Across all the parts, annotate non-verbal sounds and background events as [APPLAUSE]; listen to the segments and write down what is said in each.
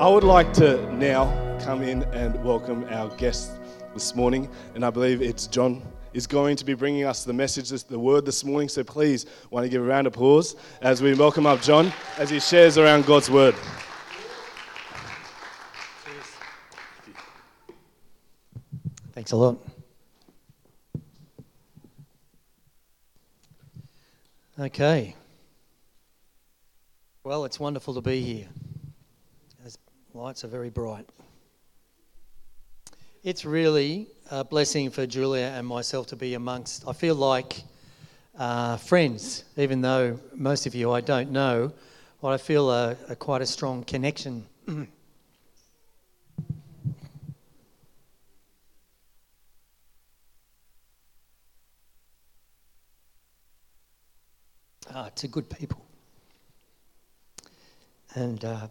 I would like to now come in and welcome our guest this morning, and I believe it's John is going to be bringing us the message, the word this morning. So please, want to give a round of applause as we welcome up John as he shares around God's word. Thanks a lot. Okay. Well, it's wonderful to be here. Lights are very bright. It's really a blessing for Julia and myself to be amongst. I feel like uh, friends, even though most of you I don't know, but I feel a, a quite a strong connection. [CLEARS THROAT] ah, to good people. And uh,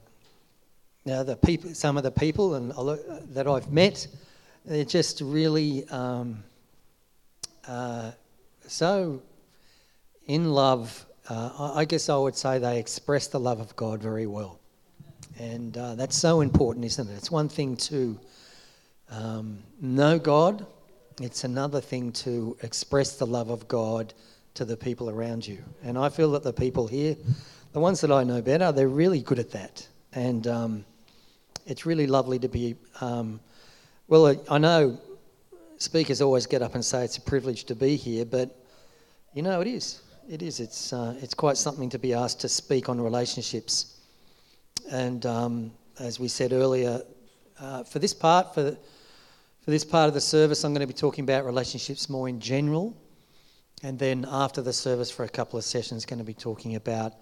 now the people, some of the people and that I've met, they're just really um, uh, so in love. Uh, I guess I would say they express the love of God very well. And uh, that's so important, isn't it? It's one thing to um, know God, it's another thing to express the love of God to the people around you. And I feel that the people here, the ones that I know better, they're really good at that. And um, it's really lovely to be um, well, I know speakers always get up and say it's a privilege to be here, but you know, it is. It is. It's, uh, it's quite something to be asked to speak on relationships. And um, as we said earlier, uh, for this part, for, for this part of the service, I'm going to be talking about relationships more in general. And then after the service, for a couple of sessions, going to be talking about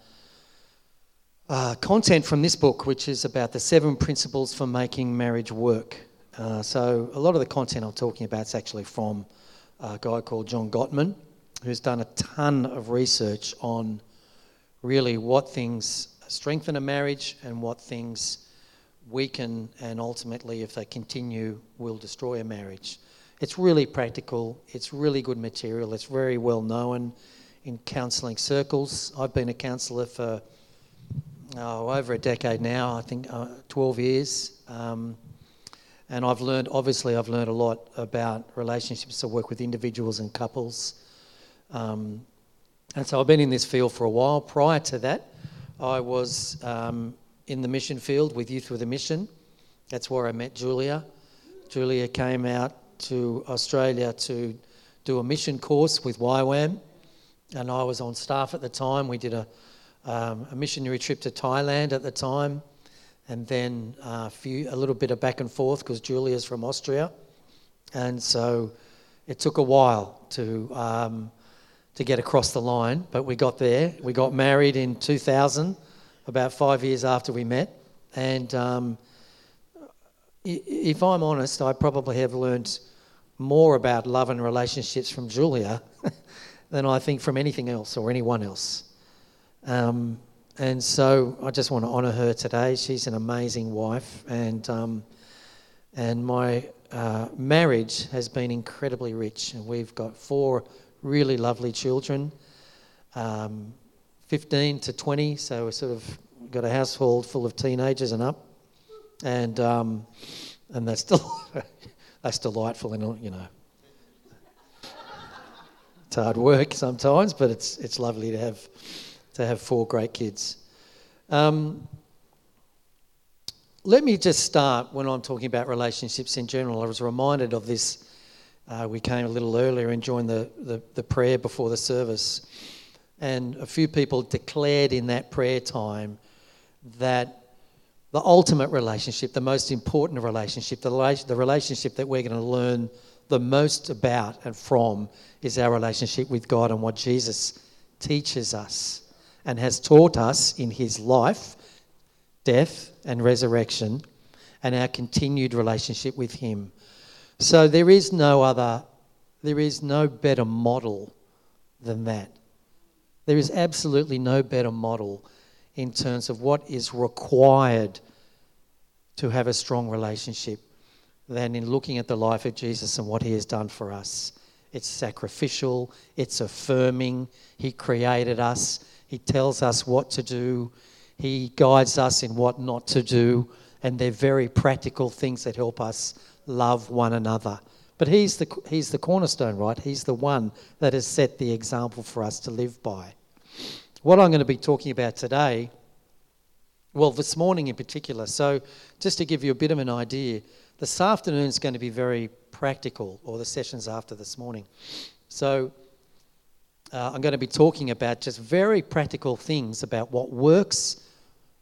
uh, content from this book, which is about the seven principles for making marriage work. Uh, so a lot of the content I'm talking about is actually from a guy called John Gottman, who's done a ton of research on really what things strengthen a marriage and what things weaken and ultimately, if they continue, will destroy a marriage. It's really practical. It's really good material. It's very well known in counselling circles. I've been a counsellor for oh, over a decade now. I think uh, 12 years. Um, and I've learned, obviously, I've learned a lot about relationships. I work with individuals and couples. Um, and so I've been in this field for a while. Prior to that, I was um, in the mission field with Youth with a Mission. That's where I met Julia. Julia came out to Australia to do a mission course with YWAM, and I was on staff at the time. We did a, um, a missionary trip to Thailand at the time and then uh, a, few, a little bit of back and forth because Julia's from Austria, and so it took a while to um, to get across the line, but we got there. We got married in 2000, about five years after we met, and um, if I'm honest, I probably have learned more about love and relationships from Julia [LAUGHS] than I think from anything else or anyone else. Um, and so I just want to honour her today. She's an amazing wife, and um, and my uh, marriage has been incredibly rich. And we've got four really lovely children, um, 15 to 20. So we've sort of got a household full of teenagers and up, and um, and that's still [LAUGHS] that's delightful, and you know. It's hard work sometimes, but it's it's lovely to have to have four great kids. Um, let me just start when I'm talking about relationships in general. I was reminded of this. Uh, we came a little earlier and joined the, the, the prayer before the service. And a few people declared in that prayer time that the ultimate relationship, the most important relationship, the, the relationship that we're going to learn the most about and from is our relationship with God and what Jesus teaches us and has taught us in his life, death, and resurrection, and our continued relationship with him. So there is no other, there is no better model than that. There is absolutely no better model in terms of what is required to have a strong relationship than in looking at the life of Jesus and what he has done for us. It's sacrificial, it's affirming. He created us, he tells us what to do, He guides us in what not to do, and they're very practical things that help us love one another. But he's the, he's the cornerstone, right? He's the one that has set the example for us to live by. What I'm going to be talking about today, well, this morning in particular, so just to give you a bit of an idea, this afternoon is going to be very practical, or the sessions after this morning. So uh, I'm going to be talking about just very practical things about what works.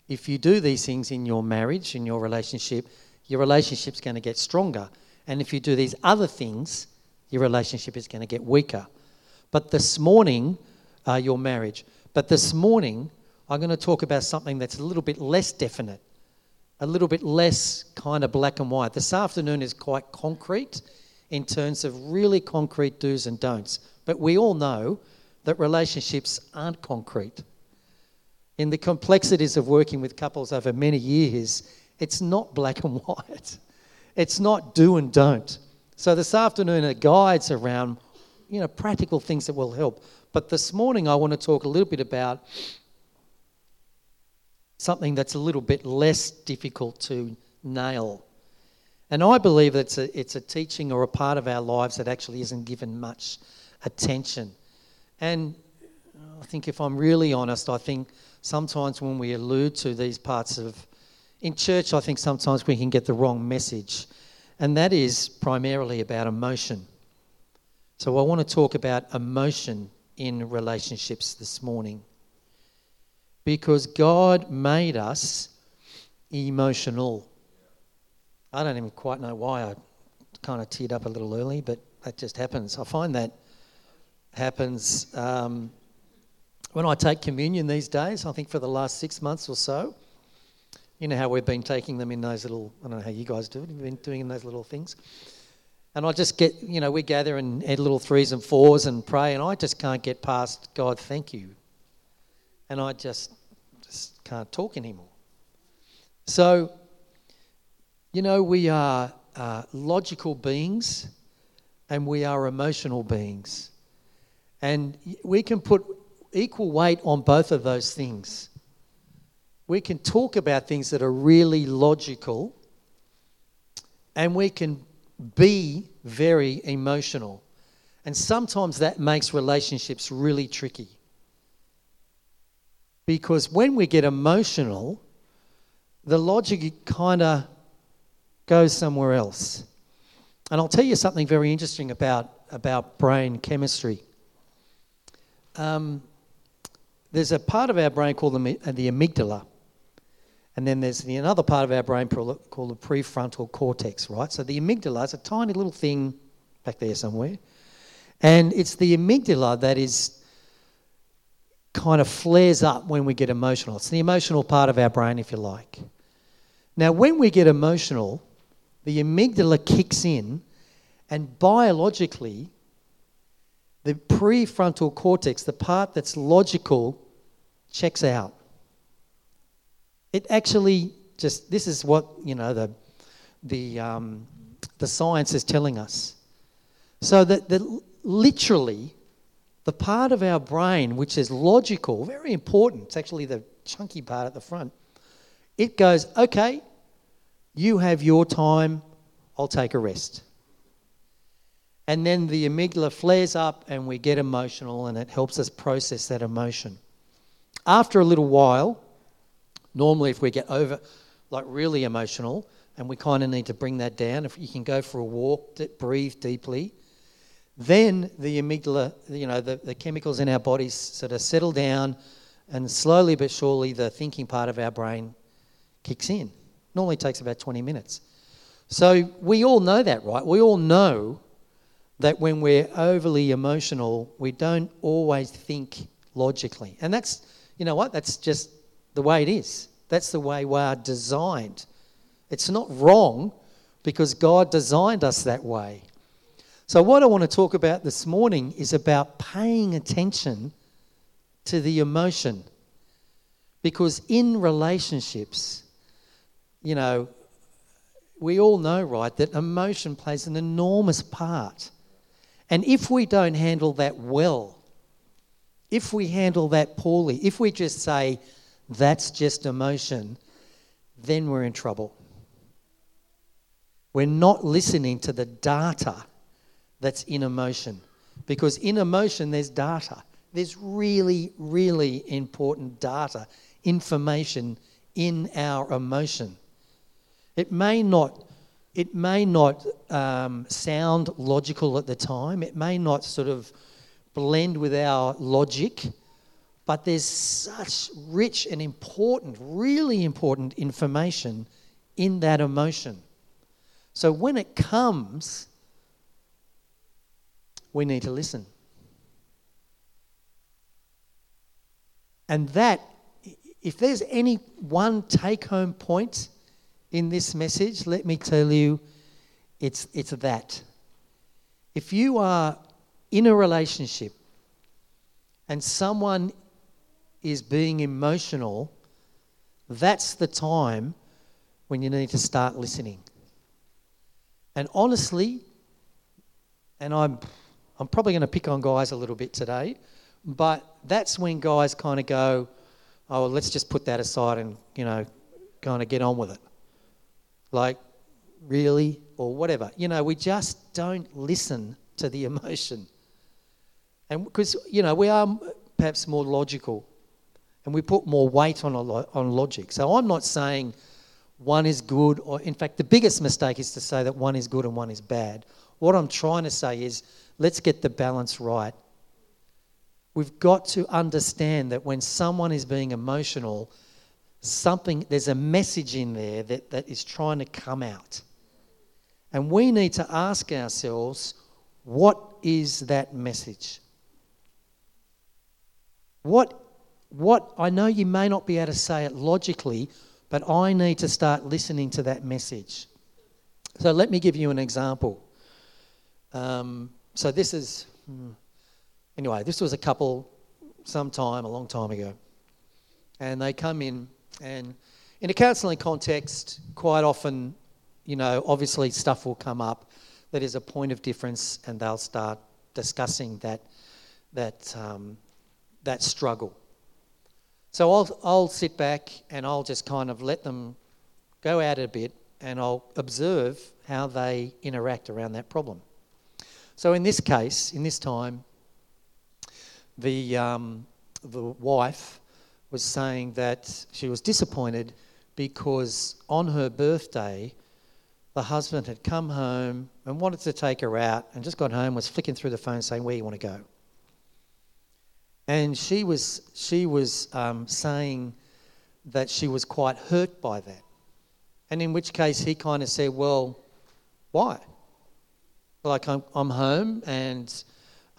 If you do these things in your marriage, in your relationship, your relationship's going to get stronger. And if you do these other things, your relationship is going to get weaker. But this morning, uh, your marriage. But this morning, I'm going to talk about something that's a little bit less definite, a little bit less kind of black and white. This afternoon is quite concrete in terms of really concrete do's and don'ts. But we all know that relationships aren't concrete. In the complexities of working with couples over many years, it's not black and [LAUGHS] white. It's not do and don't. So this afternoon are guides around, you know, practical things that will help. But this morning I want to talk a little bit about something that's a little bit less difficult to nail. And I believe it's a, it's a teaching or a part of our lives that actually isn't given much attention. And I think if I'm really honest, I think sometimes when we allude to these parts of, in church, I think sometimes we can get the wrong message. And that is primarily about emotion. So I want to talk about emotion in relationships this morning. Because God made us emotional. I don't even quite know why I kind of teared up a little early, but that just happens. I find that happens um, when I take communion these days. I think for the last six months or so. You know how we've been taking them in those little, I don't know how you guys do it, you've been doing in those little things. And I just get, you know, we gather and add little threes and fours and pray, and I just can't get past God, thank you. And I just, just can't talk anymore. So, you know, we are uh, logical beings and we are emotional beings. And we can put equal weight on both of those things. We can talk about things that are really logical, and we can be very emotional. And sometimes that makes relationships really tricky. Because when we get emotional, the logic kind of goes somewhere else. And I'll tell you something very interesting about, about brain chemistry. Um, there's a part of our brain called the, the amygdala. And then there's the, another part of our brain called the prefrontal cortex, right? So the amygdala is a tiny little thing back there somewhere. And it's the amygdala that is kind of flares up when we get emotional. It's the emotional part of our brain, if you like. Now, when we get emotional, the amygdala kicks in, and biologically, the prefrontal cortex, the part that's logical, checks out. It actually just, this is what, you know, the, the, um, the science is telling us. So that, that literally, the part of our brain which is logical, very important, it's actually the chunky part at the front, it goes, okay, you have your time, I'll take a rest. And then the amygdala flares up and we get emotional and it helps us process that emotion. After a little while, normally if we get over, like really emotional, and we kind of need to bring that down, if you can go for a walk, breathe deeply, then the amygdala, you know, the, the chemicals in our bodies sort of settle down and slowly but surely the thinking part of our brain kicks in. Normally takes about 20 minutes. So we all know that, right? We all know that when we're overly emotional, we don't always think logically. And that's, you know what, that's just the way it is. That's the way we are designed. It's not wrong because God designed us that way. So, what I want to talk about this morning is about paying attention to the emotion. Because in relationships, you know, we all know, right, that emotion plays an enormous part. And if we don't handle that well, if we handle that poorly, if we just say, that's just emotion, then we're in trouble. we're not listening to the data that's in emotion. Because in emotion, there's data. There's really, really important data, information in our emotion. It may not, it may not um, sound logical at the time. It may not sort of blend with our logic, but there's such rich and important, really important information in that emotion. So when it comes, we need to listen. And that, if there's any one take home point in this message, let me tell you, it's, it's that. If you are in a relationship and someone is being emotional, that's the time when you need to start listening. And honestly, and I'm, I'm probably going to pick on guys a little bit today, but that's when guys kind of go, oh, well, let's just put that aside and, you know, kind of get on with it. Like, really? Or whatever. You know, we just don't listen to the [LAUGHS] emotion. And because, you know, we are perhaps more logical and we put more weight on, on logic. So I'm not saying one is good, or in fact, the biggest mistake is to say that one is good and one is bad. What I'm trying to say is let's get the balance right. We've got to understand that when someone is being emotional, something there's a message in there that, that is trying to come out. And we need to ask ourselves, what is that message? What what I know you may not be able to say it logically, but I need to start listening to that message. So let me give you an example. Um, so this is, hmm, anyway, this was a couple some time, a long time ago. And they come in, and in a counselling context, quite often, you know, obviously stuff will come up that is a point of difference, and they'll start discussing that, that, um, that struggle. So I'll, I'll sit back and I'll just kind of let them go at it a bit and I'll observe how they interact around that problem. So in this case, in this time, the, um, the wife was saying that she was disappointed because on her birthday, the husband had come home and wanted to take her out and just got home, was flicking through the phone saying, Where you want to go? And she was, she was um, saying that she was quite hurt by that. And in which case he kind of said, Well, why? Like, I'm, I'm home and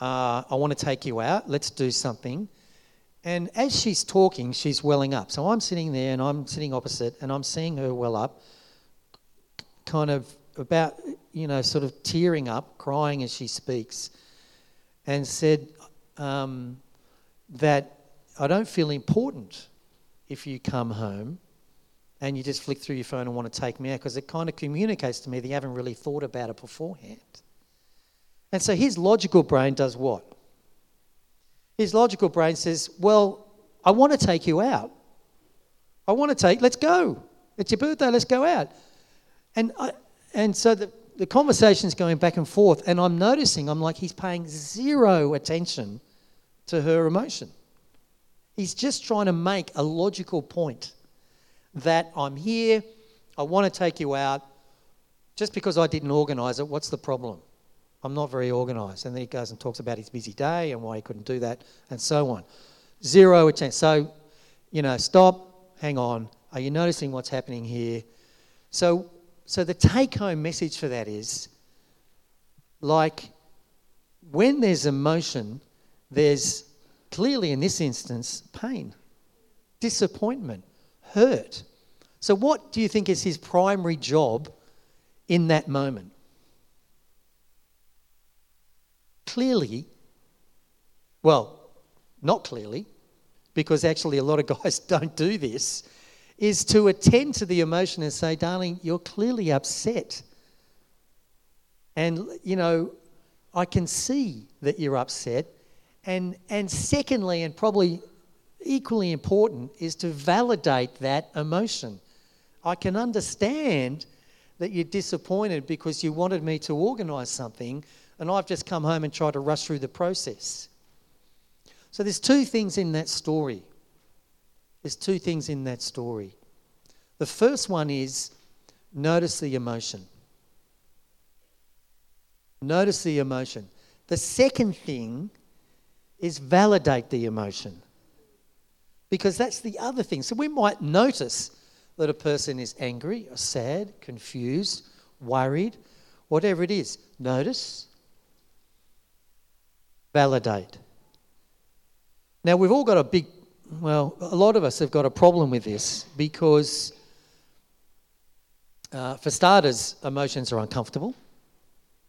uh, I want to take you out. Let's do something. And as she's talking, she's welling up. So I'm sitting there and I'm sitting opposite and I'm seeing her well up, kind of about, you know, sort of tearing up, crying as she speaks, and said, um, that I don't feel important if you come home and you just flick through your phone and want to take me out because it kind of communicates to me that you haven't really thought about it beforehand. And so his logical brain does what? His logical brain says, Well, I want to take you out. I want to take, let's go. It's your birthday, let's go out. And, I, and so the, the conversation's going back and forth, and I'm noticing, I'm like, he's paying zero attention to her emotion. He's just trying to make a logical point that I'm here, I want to take you out. Just because I didn't organise it, what's the problem? I'm not very organised. And then he goes and talks about his busy day and why he couldn't do that and so on. Zero chance. So, you know, stop, hang on. Are you noticing what's happening here? So, so the take home message for that is like when there's emotion, there's clearly in this instance pain, disappointment, hurt. So, what do you think is his primary job in that moment? Clearly, well, not clearly, because actually a lot of [LAUGHS] guys don't do this, is to attend to the emotion and say, darling, you're clearly upset. And, you know, I can see that you're upset. And, and secondly, and probably equally important, is to validate that emotion. I can understand that you're disappointed because you wanted me to organise something and I've just come home and tried to rush through the process. So there's two things in that story. There's two things in that story. The first one is notice the emotion. Notice the emotion. The second thing is validate the emotion. Because that's the other thing. So we might notice that a person is angry or sad, confused, worried, whatever it is. Notice, validate. Now, we've all got a big, well, a lot of us have got a problem with this because, uh, for starters, emotions are uncomfortable.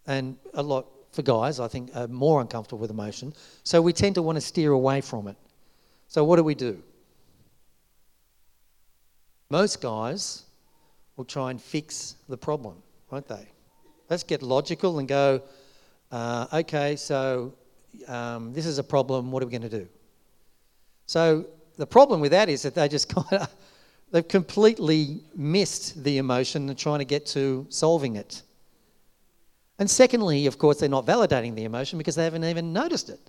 And a lot, for guys, I think, are more uncomfortable with emotion. So we tend to want to steer away from it. So what do we do? Most guys will try and fix the problem, won't they? Let's get logical and go, uh, okay, so um, this is a problem, what are we going to do? So the problem with that is that they just [LAUGHS] kind of, they've completely missed the emotion and trying to get to solving it. And secondly, of course, they're not validating the emotion because they haven't even noticed it.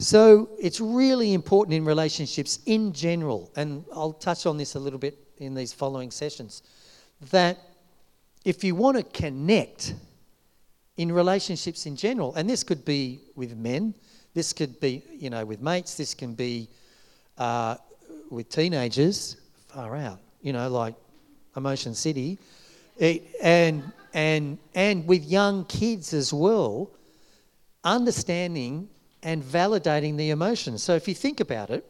So it's really important in relationships in general, and I'll touch on this a little bit in these following sessions, that if you want to connect in relationships in general, and this could be with men, this could be, you know, with mates, this can be uh, with teenagers, far out, you know, like Emotion City, it, and, and, and with young kids as well, understanding and validating the emotions. So if you think about it,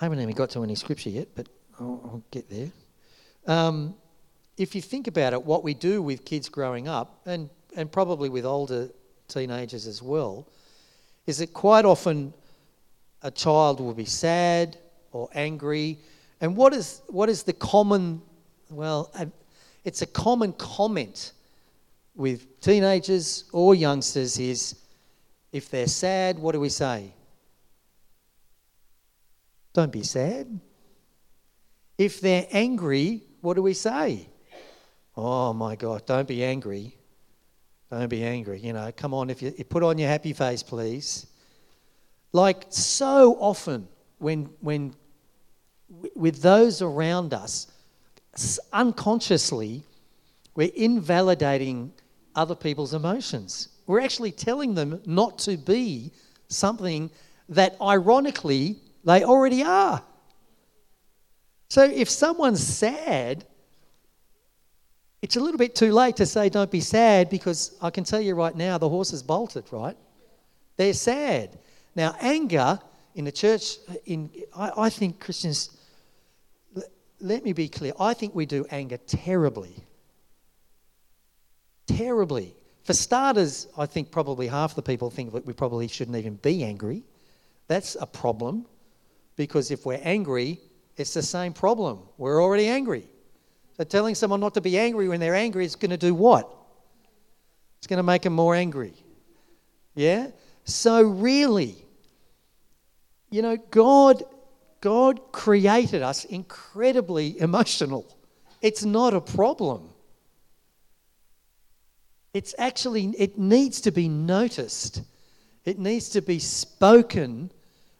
I haven't even got to any scripture yet, but I'll, I'll get there. Um, if you think about it, what we do with kids growing up, and, and probably with older teenagers as well, is that quite often a child will be sad or angry. And what is, what is the common, well, um, it's a common comment with teenagers or youngsters is if they're sad, what do we say? Don't be sad. If they're angry, what do we say? Oh my God, don't be angry. Don't be angry. You know, come on, if you, put on your happy face, please. Like so often, when, when with those around us, unconsciously, we're invalidating other people's emotions. We're actually telling them not to be something that ironically they already are. So if someone's sad, it's a little bit too late to say don't be sad because I can tell you right now the horse is bolted, right? They're sad. Now, anger in the church, uh, in, I, I think Christians, let me be clear, I think we do anger terribly. Terribly. For starters, I think probably half the people think that we probably shouldn't even be angry. That's a problem because if we're angry, it's the same problem. We're already angry. So telling someone not to be angry when they're angry is going to do what? It's going to make them more angry. Yeah? So really, you know, God God created us incredibly emotional. It's not a problem. It's actually, it needs to be noticed, it needs to be spoken,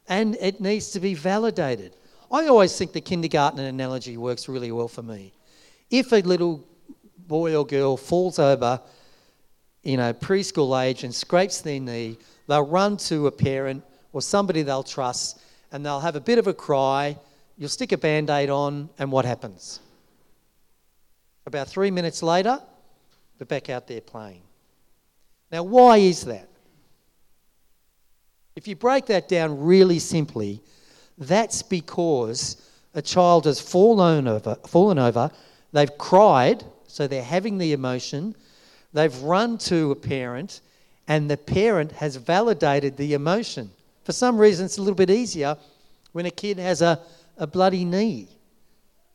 and it needs to be validated. I always think the kindergarten analogy works really well for me. If a little boy or girl falls over, you know, preschool age and scrapes their knee, they'll run to a parent or somebody they'll trust and they'll have a bit of a cry. You'll stick a band aid on, and what happens? About three minutes later, they're back out there playing. Now, why is that? If you break that down really simply, that's because a child has fallen over, fallen over, they've cried, so they're having the emotion, they've run to a parent, and the parent has validated the emotion. For some reason, it's a little bit easier when a kid has a, a bloody knee.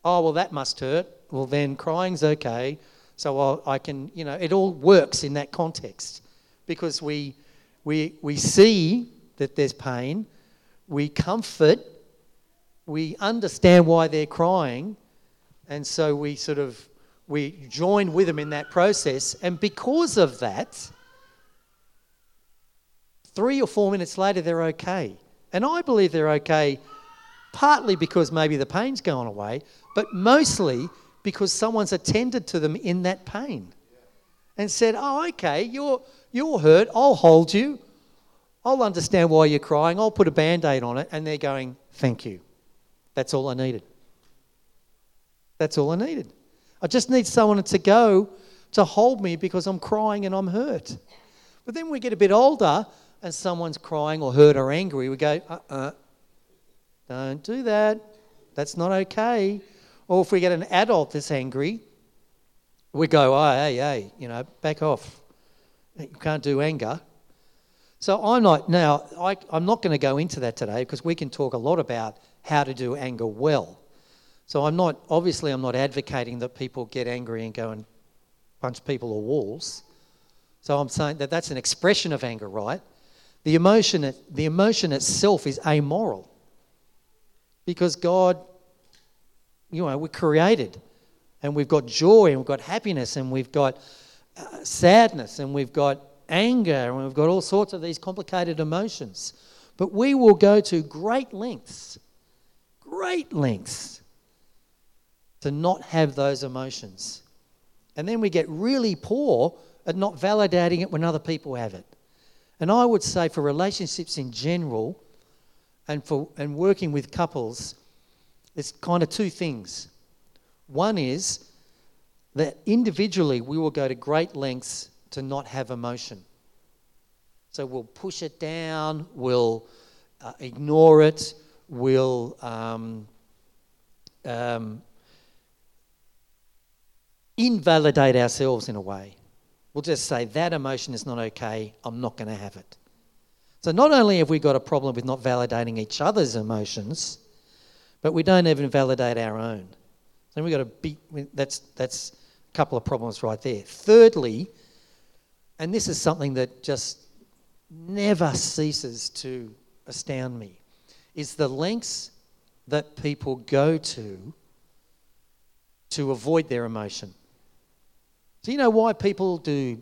Oh, well, that must hurt. Well, then crying's okay. So I'll, I can, you know, it all works in that context because we, we, we see that there's pain, we comfort, we understand why they're crying, And so we sort of we join with them in that process, and because of that, three or four minutes later they're okay. And I believe they're okay partly because maybe the pain's gone away, but mostly because someone's attended to them in that pain and said, Oh, okay, you're, you're hurt. I'll hold you. I'll understand why you're crying. I'll put a band aid on it. And they're going, Thank you. That's all I needed. That's all I needed. I just need someone to go to hold me because I'm crying and I'm hurt. But then we get a bit older and someone's crying or hurt or angry. We go, uh uh-uh, uh, don't do that. That's not okay. Or if we get an adult that's angry, we go, oh, hey, hey, you know, back off. You can't do anger. So I'm not, now, I, I'm not going to go into that today because we can talk a lot about how to do anger well. So I'm not, obviously, I'm not advocating that people get angry and go and punch people or walls. So I'm saying that that's an expression of anger, right? The emotion, the emotion itself is amoral because God, you know, we're created and we've got joy and we've got happiness and we've got uh, sadness and we've got anger and we've got all sorts of these complicated emotions. But we will go to great lengths, great lengths to not have those emotions. And then we get really poor at not validating it when other people have it. And I would say for relationships in general, and for and working with couples, it's kind of two things. One is that individually we will go to great lengths to not have emotion. So we'll push it down, we'll uh, ignore it, we'll um, um, invalidate ourselves in a way. We'll just say that emotion is not okay, I'm not going to have it. So not only have we got a problem with not validating each other's emotions, but we don't even validate our own. So we've got to be, that's, that's a couple of problems right there. Thirdly, and this is something that just never ceases to astound me, is the lengths that people go to to avoid their emotion. Do you know why people do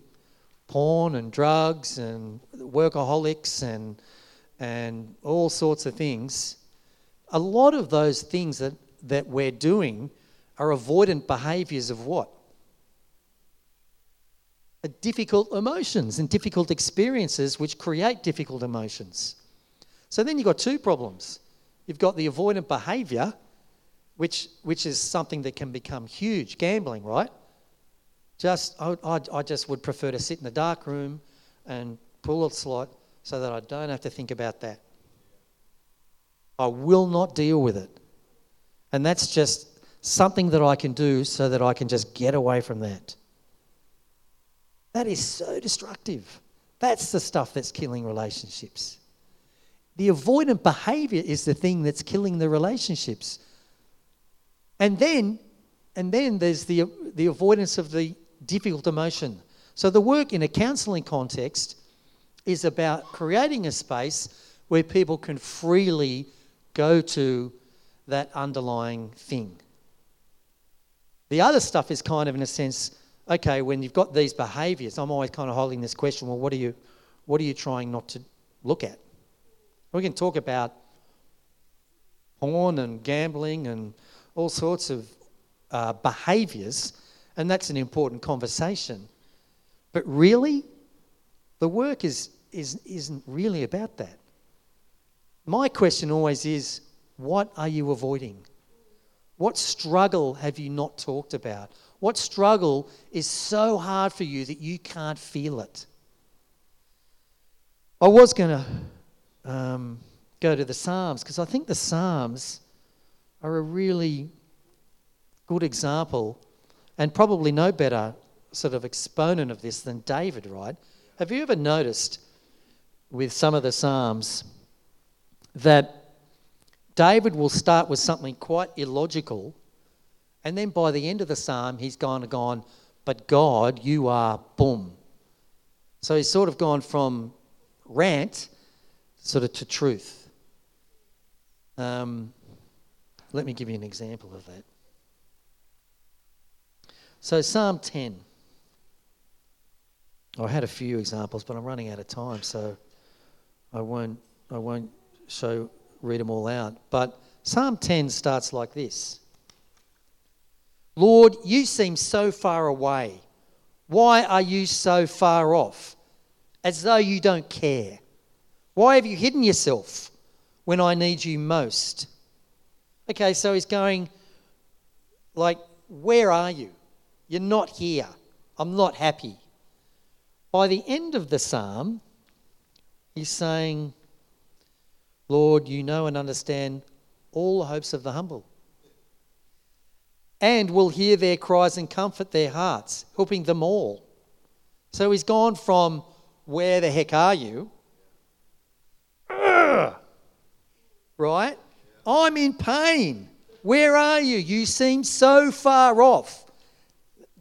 porn and drugs and workaholics and, and all sorts of things, a lot of those things that, that we're doing are avoidant behaviors of what? difficult emotions and difficult experiences which create difficult emotions. So then you've got two problems. You've got the avoidant behavior, which, which is something that can become huge, gambling, right? Just, I, I, I just would prefer to sit in the dark room and pull a slot so that I don't have to think about that. I will not deal with it. And that's just something that I can do so that I can just get away from that. That is so destructive. That's the stuff that's killing relationships. The avoidant behavior is the thing that's killing the relationships. And then, and then there's the, the avoidance of the difficult emotion. So, the work in a counseling context is about creating a space where people can freely go to that underlying thing. The other stuff is kind of, in a sense, okay, when you've got these behaviors, I'm always kind of holding this question well, what are you, what are you trying not to look at? We can talk about porn and gambling and all sorts of uh, behaviors and that's an important conversation. But really, the work is, is, isn't really about that. My question always is what are you avoiding? What struggle have you not talked about? What struggle is so hard for you that you can't feel it? I was going to um, go to the Psalms because I think the Psalms are a really good example and probably no better sort of exponent of this than David, right? Have you ever noticed with some of the Psalms that David will start with something quite illogical, and then by the end of the psalm, he's gone and gone, but God, you are boom. So he's sort of gone from rant sort of to truth. Um, let me give you an example of that. So, Psalm 10. I had a few examples, but I'm running out of time, so I won't, I won't show, read them all out. But Psalm 10 starts like this Lord, you seem so far away. Why are you so far off? As though you don't care. Why have you hidden yourself when I need you most? Okay, so he's going, like, where are you? You're not here. I'm not happy. By the end of the psalm, he's saying, Lord, you know and understand all the hopes of the humble, and will hear their cries and comfort their hearts, helping them all. So he's gone from, Where the heck are you? Right? I'm in pain. Where are you? You seem so far off.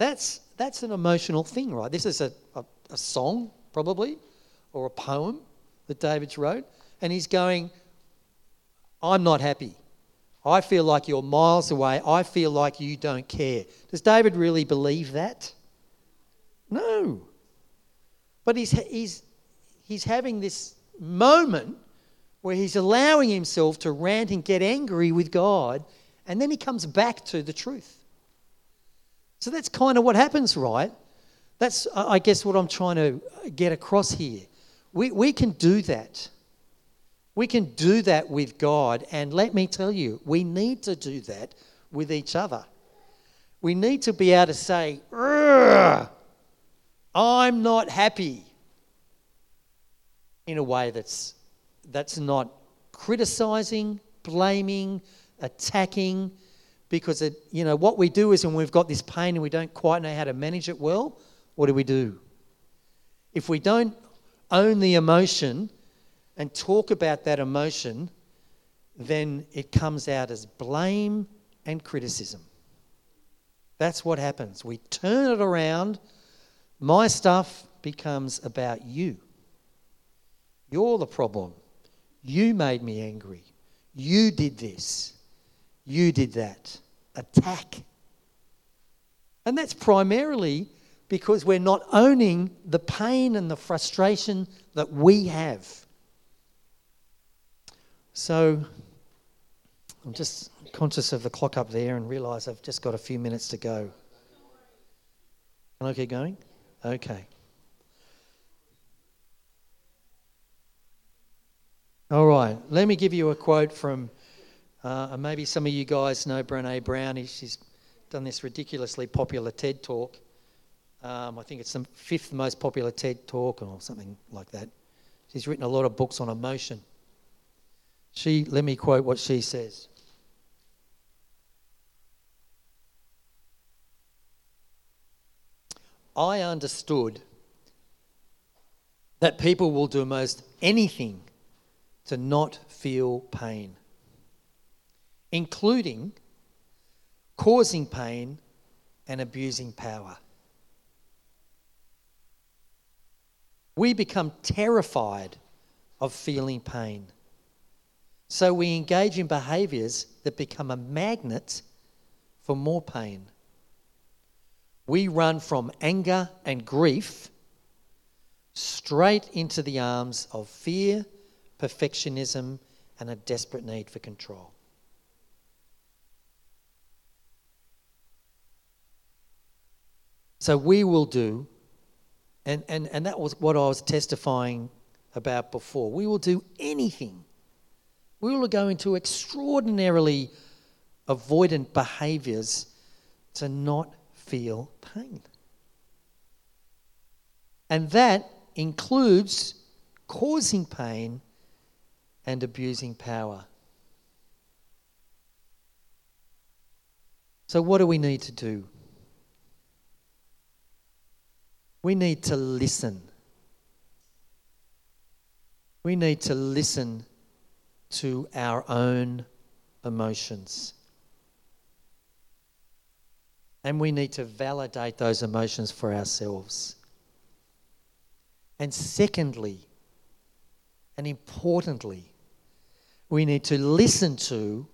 That's, that's an emotional thing, right? This is a, a, a song, probably, or a poem that David's wrote. And he's going, I'm not happy. I feel like you're miles away. I feel like you don't care. Does David really believe that? No. But he's, he's, he's having this moment where he's allowing himself to rant and get angry with God, and then he comes back to the truth. So that's kind of what happens, right? That's, I guess, what I'm trying to get across here. We, we can do that. We can do that with God, and let me tell you, we need to do that with each other. We need to be able to say, I'm not happy in a way that's that's not criticizing, blaming, attacking, because it, you know what we do is when we've got this pain and we don't quite know how to manage it well, what do we do? If we don't own the emotion and talk about that emotion, then it comes out as blame and criticism. That's what happens. We turn it around. My stuff becomes about you. You're the problem. You made me angry. You did this. You did that. Attack. And that's primarily because we're not owning the pain and the frustration that we have. So I'm just conscious of the clock up there and realise I've just got a few minutes to go. Can I keep going? Okay. All right, let me give you a quote from, uh, maybe some of you guys know Brene Brown. She's done this ridiculously popular TED talk. Um, I think it's the fifth most popular TED talk or something like that. She's written a lot of books on emotion. She, let me quote what she says. I understood that people will do most anything to not feel pain, including causing pain and abusing power. We become terrified of feeling pain. So we engage in behaviors that become a magnet for more pain. We run from anger and grief straight into the arms of fear perfectionism, and a desperate need for control. So we will do, and, and, and that was what I was testifying about before. We will do anything. We will go into extraordinarily avoidant behaviors to not feel pain. And that includes causing pain and abusing power. So, what do we need to do? We need to listen. We need to listen to our own emotions. And we need to validate those emotions for ourselves. And secondly, and importantly, we need to listen to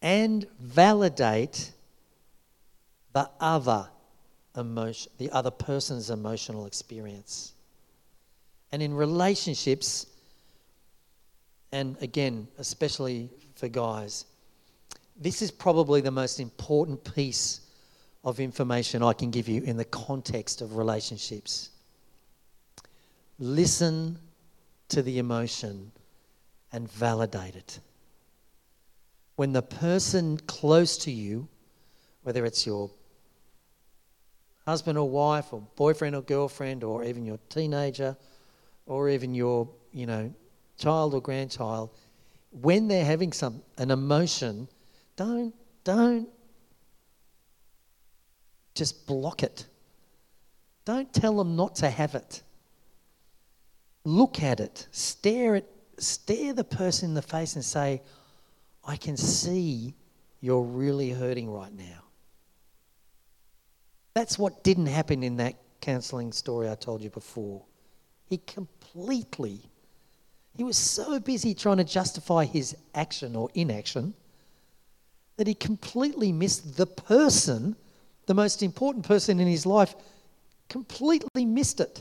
and validate the other emotion, the other person's emotional experience. And in relationships, and again, especially for guys, this is probably the most important piece of information I can give you in the context of relationships. Listen to the emotion and validate it. When the person close to you, whether it's your husband or wife or boyfriend or girlfriend or even your teenager or even your, you know, child or grandchild, when they're having some an emotion, don't don't just block it. Don't tell them not to have it. Look at it, stare at stare the person in the face and say, I can see you're really hurting right now. That's what didn't happen in that counseling story I told you before. He completely, he was so busy trying to justify his action or inaction that he completely missed the person, the most important person in his life, completely missed it.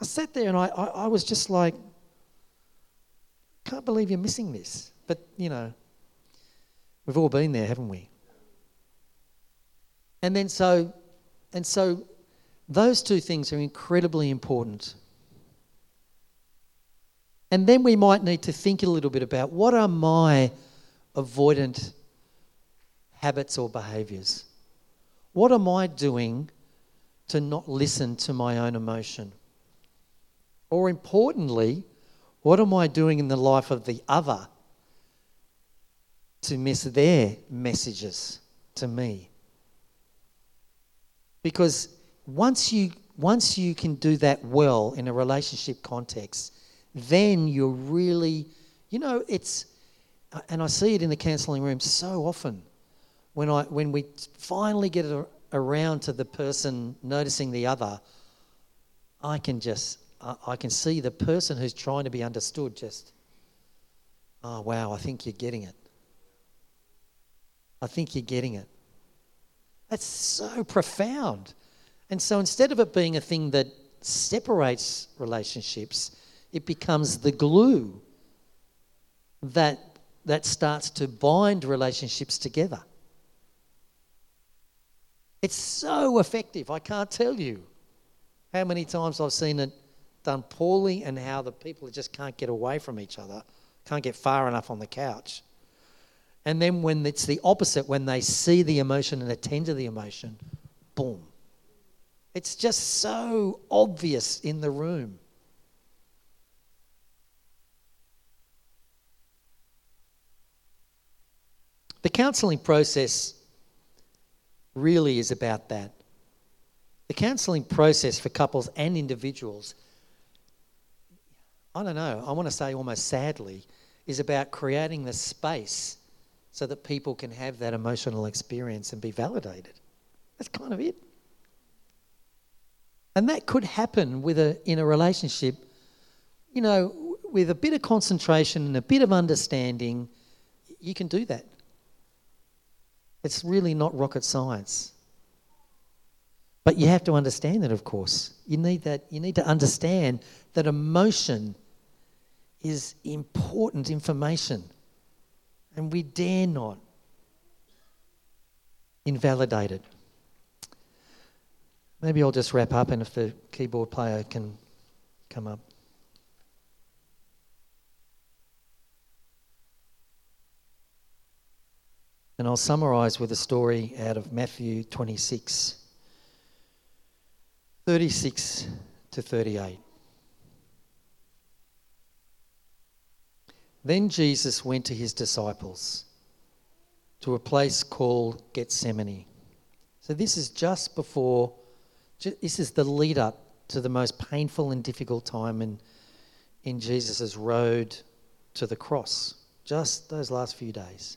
I sat there and I, I, I was just like, can't believe you're missing this. But, you know, we've all been there, haven't we? And then so, and so those two things are incredibly important. And then we might need to think a little bit about what are my avoidant habits or behaviors? What am I doing to not listen to my own emotion? Or importantly, what am I doing in the life of the other to miss their messages to me? Because once you once you can do that well in a relationship context, then you're really, you know, it's, uh, and I see it in the counselling room so often when, I, when we finally get around to the person noticing the other, I can just, I can see the person who's trying to be understood just, oh, wow, I think you're getting it. I think you're getting it. That's so profound. And so instead of it being a thing that separates relationships, it becomes the glue that, that starts to bind relationships together. It's so effective. I can't tell you how many times I've seen it done poorly and how the people just can't get away from each other, can't get far enough on the couch. And then when it's the opposite, when they see the emotion and attend to the emotion, boom. It's just so obvious in the room. The counselling process really is about that. The counselling process for couples and individuals, I don't know, I want to say almost sadly, is about creating the space so that people can have that emotional experience and be validated. That's kind of it. And that could happen with a, in a relationship, you know, with a bit of concentration and a bit of understanding, you can do that. It's really not rocket science. But you have to understand it, of course. You need that. You need to understand that emotion is important information, and we dare not invalidate it. Maybe I'll just wrap up, and if the keyboard player can come up. And I'll summarize with a story out of Matthew 26 36 to 38. Then Jesus went to his disciples to a place called Gethsemane. So, this is just before, this is the lead up to the most painful and difficult time in, in Jesus' road to the cross, just those last few days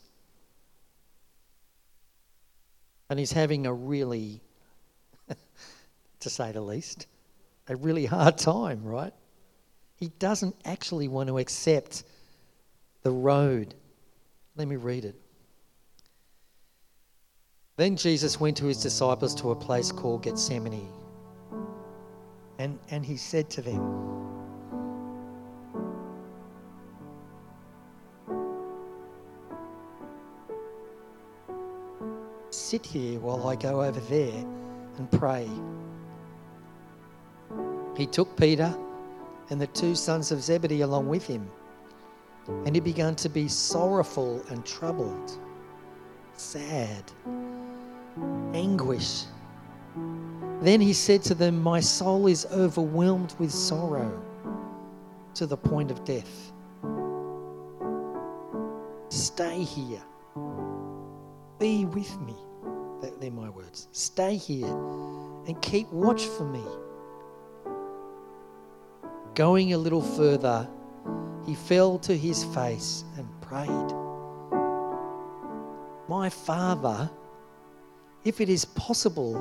and he's having a really, [LAUGHS] to say the least, a really hard time, right? He doesn't actually want to accept the road. Let me read it. Then Jesus went to his disciples to a place called Gethsemane. And, and he said to them, Sit here while I go over there and pray. He took Peter and the two sons of Zebedee along with him, and he began to be sorrowful and troubled, sad, anguish. Then he said to them, My soul is overwhelmed with sorrow to the point of death. Stay here. Be with me. They're my words. Stay here and keep watch for me. Going a little further, he fell to his face and prayed, My Father, if it is possible,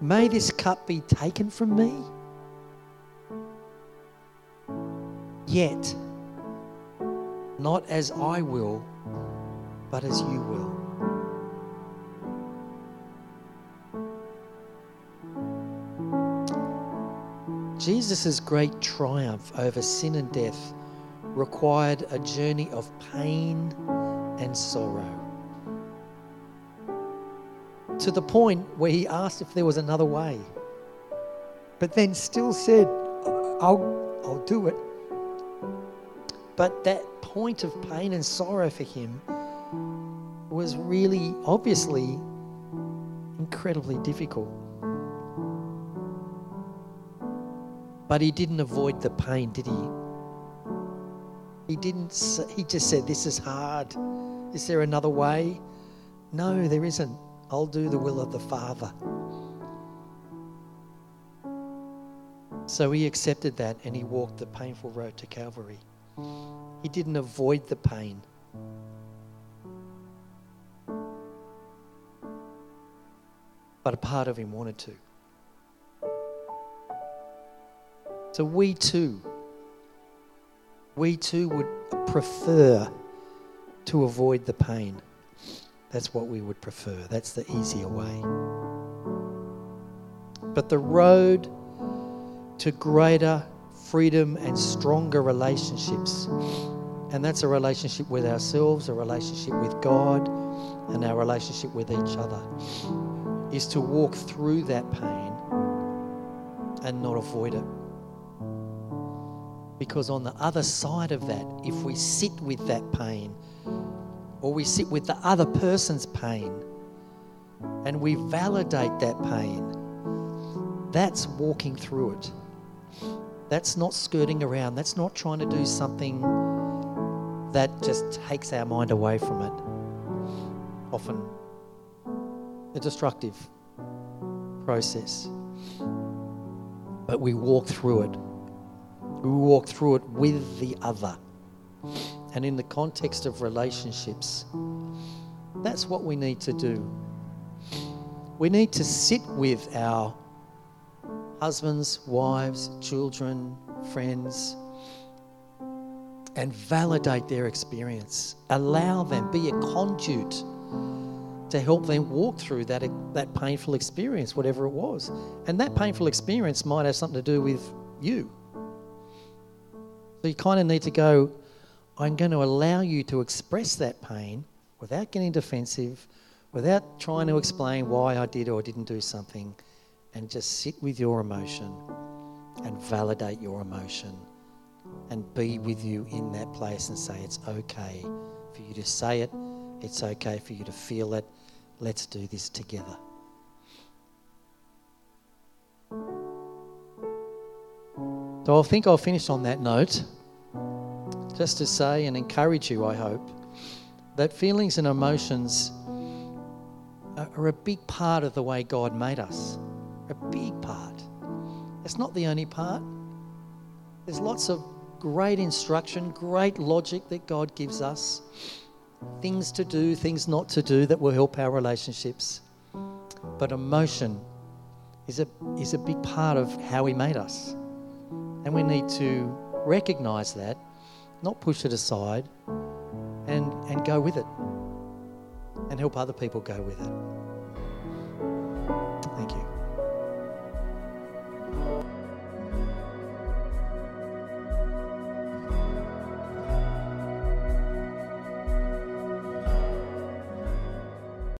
may this cup be taken from me. Yet, not as I will, but as you will. Jesus' great triumph over sin and death required a journey of pain and sorrow. To the point where he asked if there was another way, but then still said, I'll, I'll do it. But that point of pain and sorrow for him was really, obviously, incredibly difficult. But he didn't avoid the pain, did he? He didn't, he just said, This is hard. Is there another way? No, there isn't. I'll do the will of the Father. So he accepted that and he walked the painful road to Calvary. He didn't avoid the pain. But a part of him wanted to. So we too, we too would prefer to avoid the pain. That's what we would prefer. That's the easier way. But the road to greater freedom and stronger relationships, and that's a relationship with ourselves, a relationship with God, and our relationship with each other, is to walk through that pain and not avoid it. Because on the other side of that, if we sit with that pain, or we sit with the other person's pain, and we validate that pain, that's walking through it. That's not skirting around. That's not trying to do something that just takes our mind away from it. Often a destructive process. But we walk through it we walk through it with the other. And in the context of relationships, that's what we need to do. We need to sit with our husbands, wives, children, friends, and validate their experience. Allow them, be a conduit to help them walk through that, that painful experience, whatever it was. And that painful experience might have something to do with you. So you kind of need to go, I'm going to allow you to express that pain without getting defensive, without trying to explain why I did or didn't do something, and just sit with your emotion and validate your emotion and be with you in that place and say, It's okay for you to say it, it's okay for you to feel it. Let's do this together. So I think I'll finish on that note, just to say and encourage you, I hope, that feelings and emotions are a big part of the way God made us. A big part. It's not the only part. There's lots of great instruction, great logic that God gives us, things to do, things not to do that will help our relationships. But emotion is a, is a big part of how He made us. And we need to recognize that, not push it aside, and, and go with it. and help other people go with it.